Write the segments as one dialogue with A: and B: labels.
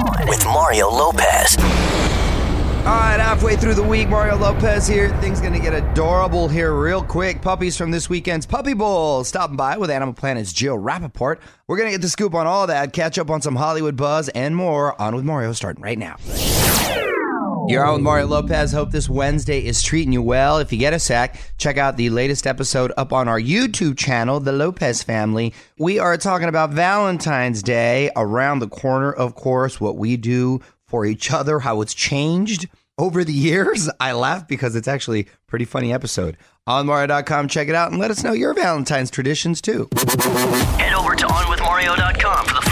A: On with Mario Lopez.
B: All right, halfway through the week, Mario Lopez here. Things gonna get adorable here real quick. Puppies from this weekend's Puppy Bowl stopping by with Animal Planet's Jill Rappaport. We're gonna get the scoop on all that, catch up on some Hollywood buzz and more. On with Mario, starting right now. You're on with Mario Lopez. Hope this Wednesday is treating you well. If you get a sec, check out the latest episode up on our YouTube channel, The Lopez Family. We are talking about Valentine's Day around the corner, of course, what we do for each other, how it's changed over the years. I laugh because it's actually a pretty funny episode. On Mario.com, check it out and let us know your Valentine's traditions too.
A: Head over to OnWithMario.com for the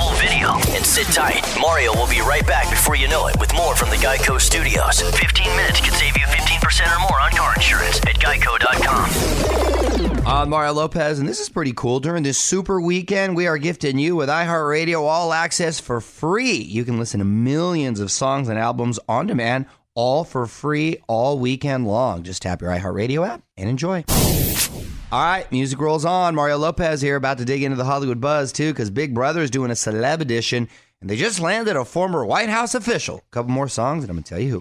A: video and sit tight. Mario will be right back before you know it with more from the Geico Studios. 15 minutes could save you 15% or more on car insurance at Geico.com.
B: I'm Mario Lopez, and this is pretty cool. During this super weekend, we are gifting you with iHeartRadio All Access for free. You can listen to millions of songs and albums on demand, all for free, all weekend long. Just tap your iHeartRadio app and enjoy. All right, music rolls on. Mario Lopez here, about to dig into the Hollywood buzz, too, because Big Brother is doing a celeb edition, and they just landed a former White House official. A couple more songs, and I'm going to tell you who.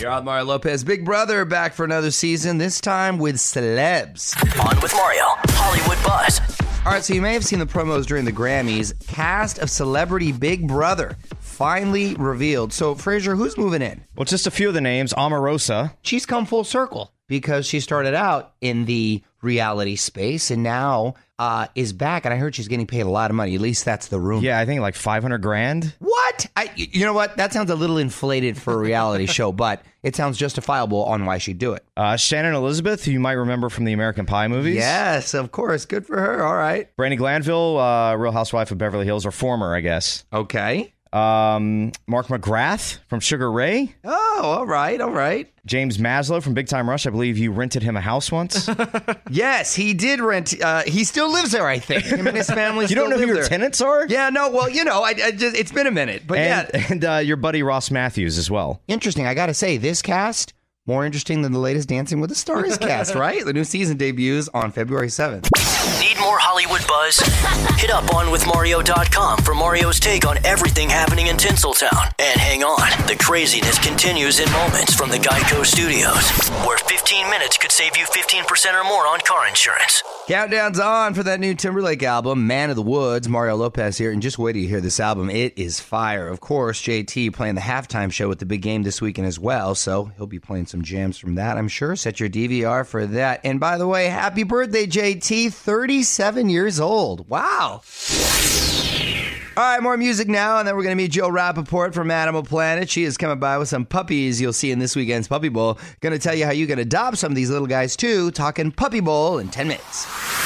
B: You're on Mario Lopez. Big Brother back for another season, this time with celebs.
A: On with Mario, Hollywood Buzz.
B: All right, so you may have seen the promos during the Grammys. Cast of Celebrity Big Brother finally revealed. So, Fraser, who's moving in?
C: Well, just a few of the names. Omarosa.
B: She's come full circle because she started out in the reality space and now uh, is back. And I heard she's getting paid a lot of money. At least that's the rumor.
C: Yeah, I think like 500 grand.
B: What? I, you know what? That sounds a little inflated for a reality show, but it sounds justifiable on why she'd do it.
C: Uh, Shannon Elizabeth, who you might remember from the American Pie movies.
B: Yes, of course. Good for her. All right.
C: Brandi Glanville, uh, Real Housewife of Beverly Hills, or former, I guess.
B: Okay.
C: Um, Mark McGrath from Sugar Ray.
B: Oh, all right. All right.
C: James Maslow from Big Time Rush. I believe you rented him a house once.
B: Yes, he did rent. Uh, he still lives there, I think. Him and his family.
C: you don't know who your
B: there.
C: tenants are?
B: Yeah, no. Well, you know, I, I just, it's been a minute, but
C: And,
B: yeah,
C: and uh, your buddy Ross Mathews as well.
B: interesting. I got to say, this cast more interesting than the latest Dancing with the Stars cast, right? The new season debuts on February seventh.
A: Need more Hollywood buzz? Hit up onwithmario.com for Mario's take on everything happening in Tinseltown. And hang on, the craziness continues in moments from the Geico Studios, where 15 minutes could save you 15% or more on car insurance.
B: Countdown's on for that new Timberlake album, Man of the Woods. Mario Lopez here, and just wait till you hear this album. It is fire. Of course, JT playing the halftime show at the big game this weekend as well, so he'll be playing some jams from that, I'm sure. Set your DVR for that. And by the way, happy birthday, JT. 37 years old. Wow. All right, more music now, and then we're going to meet Jill Rappaport from Animal Planet. She is coming by with some puppies you'll see in this weekend's Puppy Bowl. Going to tell you how you can adopt some of these little guys, too. Talking Puppy Bowl in 10 minutes.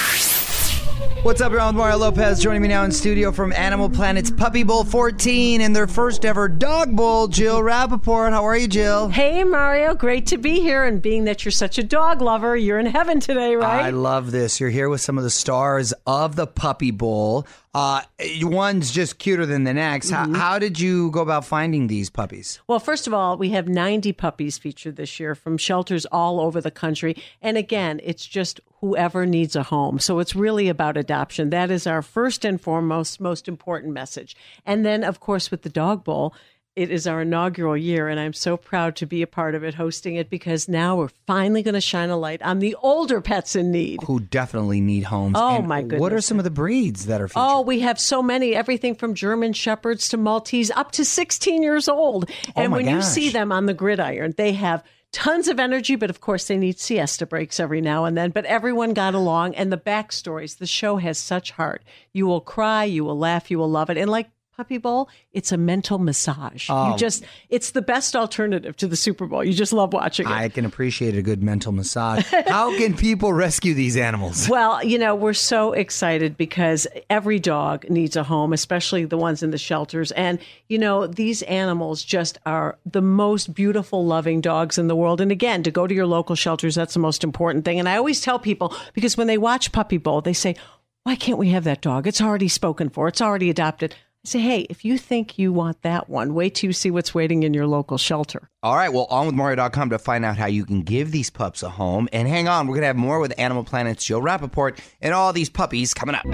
B: What's up, everyone? Mario Lopez joining me now in studio from Animal Planet's Puppy Bowl 14 and their first ever Dog Bowl. Jill Rappaport. How are you, Jill?
D: Hey, Mario, great to be here. And being that you're such a dog lover, you're in heaven today, right?
B: I love this. You're here with some of the stars of the Puppy Bowl. Uh, one's just cuter than the next. How, how did you go about finding these puppies?
D: well, first of all, we have 90 puppies featured this year from shelters all over the country. And again, it's just whoever needs a home. So it's really about adoption. That is our first and foremost, most important message. And then, of course, with the Dog Bowl, it is our inaugural year, and I'm so proud to be a part of it, hosting it, because now we're finally going to shine a light on the older pets in need.
B: Who definitely need homes.
D: Oh,
B: And
D: my
B: What are some of the breeds that are featured?
D: Oh, we have so many, everything from German Shepherds to Maltese, up to 16 years old. Oh and
B: Oh my
D: when you see them on the gridiron, they have tons of energy, but of course they need siesta breaks every now and then. But everyone got along, and the backstories, the show has such heart. You will cry, you will laugh, you will love it. And like Puppy Bowl, it's a mental massage.
B: Oh.
D: You just, it's the best alternative to the Super Bowl. You just love watching it.
B: I can appreciate a good mental massage. How can people rescue these animals?
D: Well, you know, we're so excited because every dog needs a home, especially the ones in the shelters. And, you know, these animals just are the most beautiful, loving dogs in the world. And again, to go to your local shelters, that's the most important thing. And I always tell people because when they watch Puppy Bowl, they say, why can't we have that dog? It's already spoken for, it's already adopted. Say, hey, if you think you want that one, wait till you see what's waiting in your local shelter.
B: All right, well, onwithmario.com to find out how you can give these pups a home. And hang on, we're going to have more with Animal Planet's Jill Rappaport and all these puppies coming up.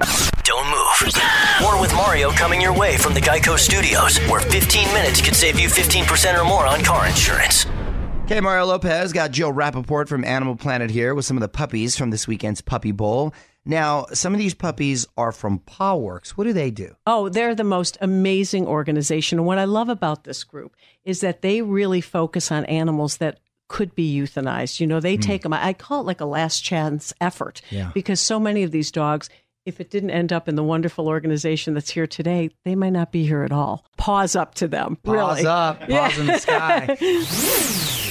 A: Don't move. More with Mario coming your way from the Geico Studios, where 15 minutes could save you 15% or more on car insurance.
B: Okay, Mario Lopez got Jill Rappaport from Animal Planet here with some of the puppies from this weekend's Puppy Bowl. Now, some of these puppies are from Pawworks. What do they do?
D: Oh, they're the most amazing organization. And what I love about this group is that they really focus on animals that could be euthanized. You know, they hmm. take them, I call it like a last chance effort
B: Yeah.
D: because so many of these dogs, if it didn't end up in the wonderful organization that's here today, they might not be here at all. Paws up to them.
B: Paws
D: really.
B: up, paws in the sky.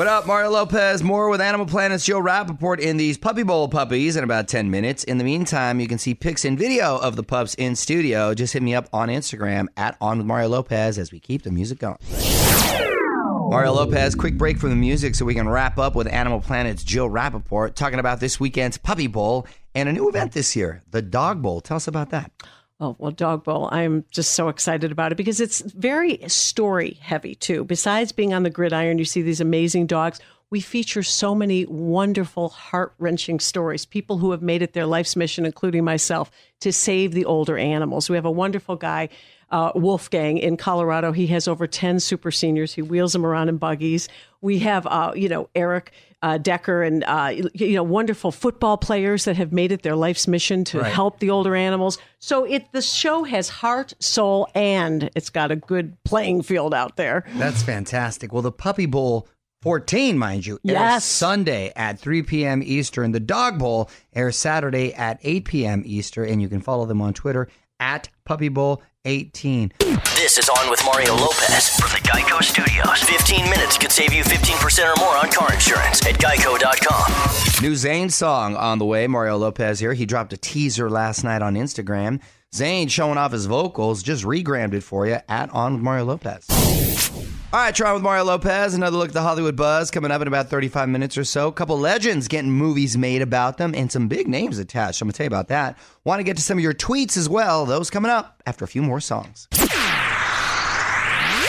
B: What up, Mario Lopez? More with Animal Planet's Jill Rappaport in these Puppy Bowl puppies in about 10 minutes. In the meantime, you can see pics and video of the pups in studio. Just hit me up on Instagram at On with Mario Lopez as we keep the music going. Mario Lopez, quick break from the music so we can wrap up with Animal Planet's Jill Rappaport talking about this weekend's Puppy Bowl and a new event this year, the Dog Bowl. Tell us about that.
D: Oh, well, Dog Bowl, I'm just so excited about it because it's very story heavy too. Besides being on the gridiron, you see these amazing dogs. We feature so many wonderful, heart wrenching stories. People who have made it their life's mission, including myself, to save the older animals. We have a wonderful guy, uh, Wolfgang, in Colorado. He has over 10 super seniors. He wheels them around in buggies. We have, uh, you know, Eric uh, Decker and, uh, you know, wonderful football players that have made it their life's mission to help the older animals. So it the show has heart, soul, and it's got a good playing field out there.
B: That's fantastic. Well, the Puppy Bowl 14, mind you, airs
D: Yes.
B: Sunday at 3 p.m. Eastern. The Dog Bowl airs Saturday at 8 p.m. Eastern, and you can follow them on Twitter at Puppy Bowl 18.
A: This is On with Mario Lopez from the Geico Studios. 15 minutes could save you 15% or more on car insurance at geico.com.
B: New Zayn song on the way. Mario Lopez here. He dropped a teaser last night on Instagram. Zayn showing off his vocals, just regrammed it for you at On with Mario Lopez. All right, try with Mario Lopez. Another look at the Hollywood buzz coming up in about 35 minutes or so. A couple legends getting movies made about them and some big names attached. I'm going to tell you about that. Want to get to some of your tweets as well. Those coming up after a few more songs.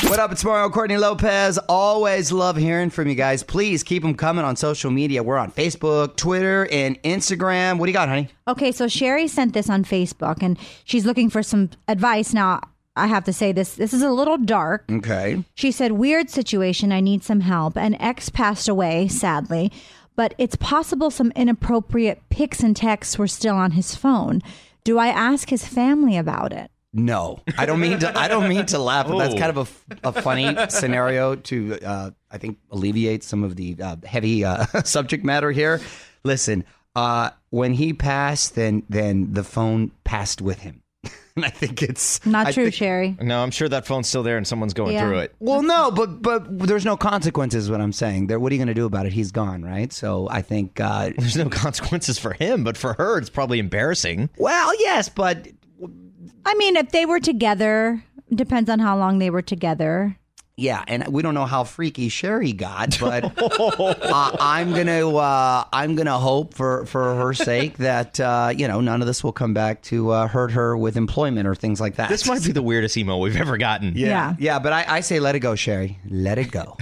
B: What up? It's Mario Courtney Lopez. Always love hearing from you guys. Please keep them coming on social media. We're on Facebook, Twitter, and Instagram. What do you got, honey?
E: Okay, so Sherry sent this on Facebook and she's looking for some advice. Now, I have to say this this is a little dark.
B: Okay.
E: She said, Weird situation, I need some help. An ex passed away, sadly, but it's possible some inappropriate pics and texts were still on his phone. Do I ask his family about it?
B: No, I don't mean to. I don't mean to laugh, but that's kind of a, a funny scenario to, uh, I think, alleviate some of the uh, heavy uh, subject matter here. Listen, uh, when he passed, then then the phone passed with him, and I think it's
E: Not
B: I
E: true,
B: think-
E: Sherry.
C: No, I'm sure that phone's still there and someone's going
E: Yeah.
C: through it.
B: Well, no, but but there's no consequences. What I'm saying, there. What are you going to do about it? He's gone, right? So I think. Uh,
C: There's no consequences for him, but for her, it's probably embarrassing.
B: well, yes, but
E: I mean, if they were together, depends on how long they were together.
B: Yeah, and we don't know how freaky Sherry got, but uh, I'm gonna uh, I'm gonna hope for for her sake that uh, you know none of this will come back to uh, hurt her with employment or things like that.
C: This might be the weirdest email we've ever gotten.
E: Yeah.
B: yeah, but I, I say let it go, Sherry. Let it go.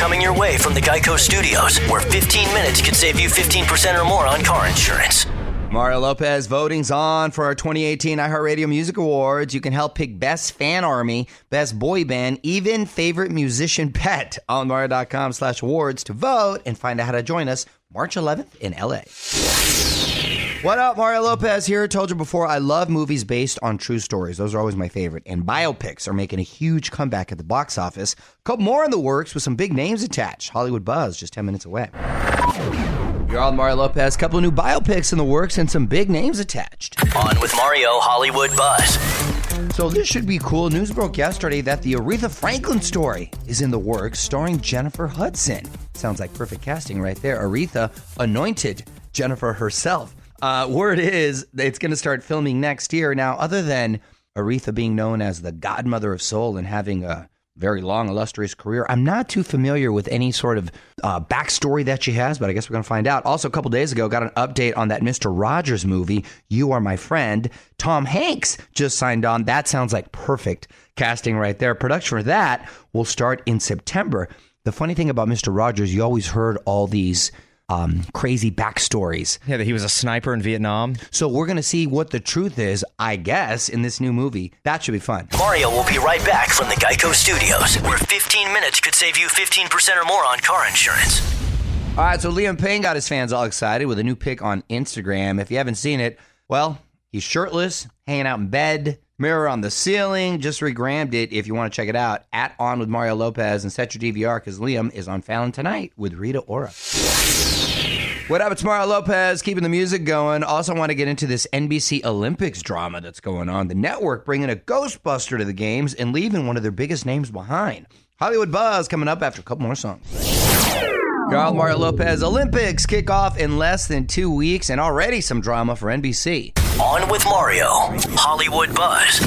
A: Coming your way from the Geico Studios, where 15 minutes could save you 15% or more on car insurance.
B: Mario Lopez voting's on for our 2018 iHeartRadio Music Awards. You can help pick Best Fan Army, Best Boy Band, even Favorite Musician Pet on Mario.com slash awards to vote and find out how to join us March 11th in LA. What up, Mario Lopez here. Told you before, I love movies based on true stories. Those are always my favorite. And biopics are making a huge comeback at the box office. A couple more in the works with some big names attached. Hollywood Buzz, just 10 minutes away. You're on Mario Lopez. Couple of new biopics in the works and some big names attached.
A: On with Mario Hollywood Buzz.
B: So this should be cool. News broke yesterday that the Aretha Franklin story is in the works, starring Jennifer Hudson. Sounds like perfect casting right there. Aretha anointed Jennifer herself. Uh, word is it's going to start filming next year. Now, other than Aretha being known as the godmother of soul and having a very long, illustrious career. I'm not too familiar with any sort of uh, backstory that she has, but I guess we're going to find out. Also, a couple days ago, got an update on that Mr. Rogers movie, You Are My Friend. Tom Hanks just signed on. That sounds like perfect casting right there. Production for that will start in September. The funny thing about Mr. Rogers, you always heard all these um, crazy backstories.
C: Yeah, that he was a sniper in Vietnam.
B: So we're going to see what the truth is, I guess, in this new movie. That should be fun.
A: Mario will be right back from the Geico Studios, where 15 minutes could save you 15% or more on car insurance.
B: All right, so Liam Payne got his fans all excited with a new pic on Instagram. If you haven't seen it, well, he's shirtless, hanging out in bed, mirror on the ceiling. Just regrammed it if you want to check it out at On with Mario Lopez and set your DVR because Liam is on Fallon tonight with Rita Ora. What up? It's Mario Lopez, keeping the music going. Also, want to get into this NBC Olympics drama that's going on. The network bringing a Ghostbuster to the games and leaving one of their biggest names behind. Hollywood Buzz coming up after a couple more songs. You're Mario Lopez. Olympics kick off in less than two weeks, and already some drama for NBC.
A: On with Mario, Hollywood Buzz.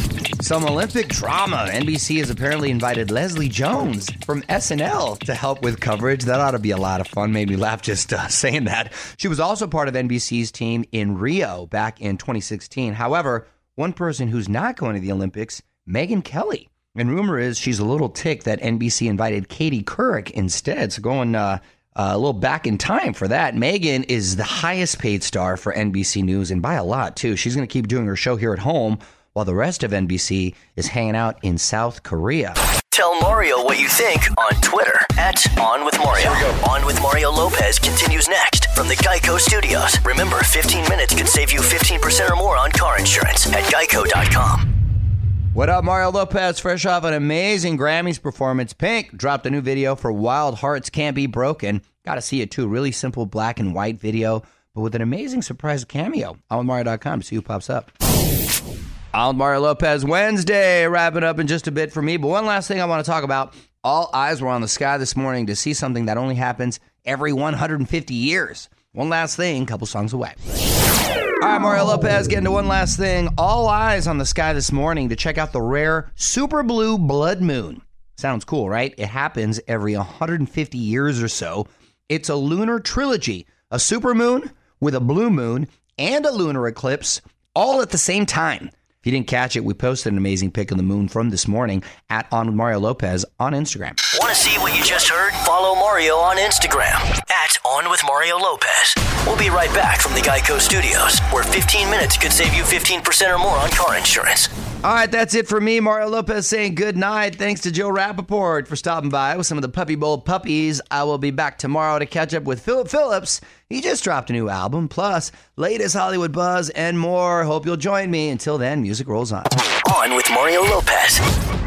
B: Some Olympic drama. NBC has apparently invited Leslie Jones from SNL to help with coverage. That ought to be a lot of fun. Made me laugh just uh, saying that. She was also part of NBC's team in Rio back in 2016. However, one person who's not going to the Olympics, Megyn Kelly. And rumor is she's a little ticked that NBC invited Katie Couric instead. So going uh, a little back in time for that. Megyn is the highest paid star for NBC News, and by a lot too. She's going to keep doing her show here at home while the rest of NBC is hanging out in South Korea.
A: Tell Mario what you think on Twitter at On With Mario. On With Mario Lopez continues next from the Geico Studios. Remember, 15 minutes could save you 15% or more on car insurance at geico.com.
B: What up, Mario Lopez? Fresh off an amazing Grammys performance, Pink dropped a new video for Wild Hearts Can't Be Broken. Got to see it too. Really simple black and white video, but with an amazing surprise cameo. On Mario.com to see who pops up. I'm Mario Lopez Wednesday, wrapping up in just a bit for me. But one last thing I want to talk about. All eyes were on the sky this morning to see something that only happens every 150 years. One last thing, couple songs away. All right, Mario Lopez getting to one last thing. All eyes on the sky this morning to check out the rare super blue blood moon. Sounds cool, right? It happens every 150 years or so. It's a lunar trilogy a super moon with a blue moon and a lunar eclipse all at the same time. If you didn't catch it, we posted an amazing pic of the moon from this morning at On with Mario Lopez on Instagram.
A: Want to see what you just heard? Follow Mario on Instagram at On With Mario Lopez. We'll be right back from the Geico Studios, where 15 minutes could save you 15% or more on car insurance.
B: All right, that's it for me. Mario Lopez saying good night. Thanks to Jill Rappaport for stopping by with some of the Puppy Bowl puppies. I will be back tomorrow to catch up with Philip Phillips. He just dropped a new album, plus latest Hollywood buzz and more. Hope you'll join me. Until then, music rolls on.
A: On with Mario Lopez.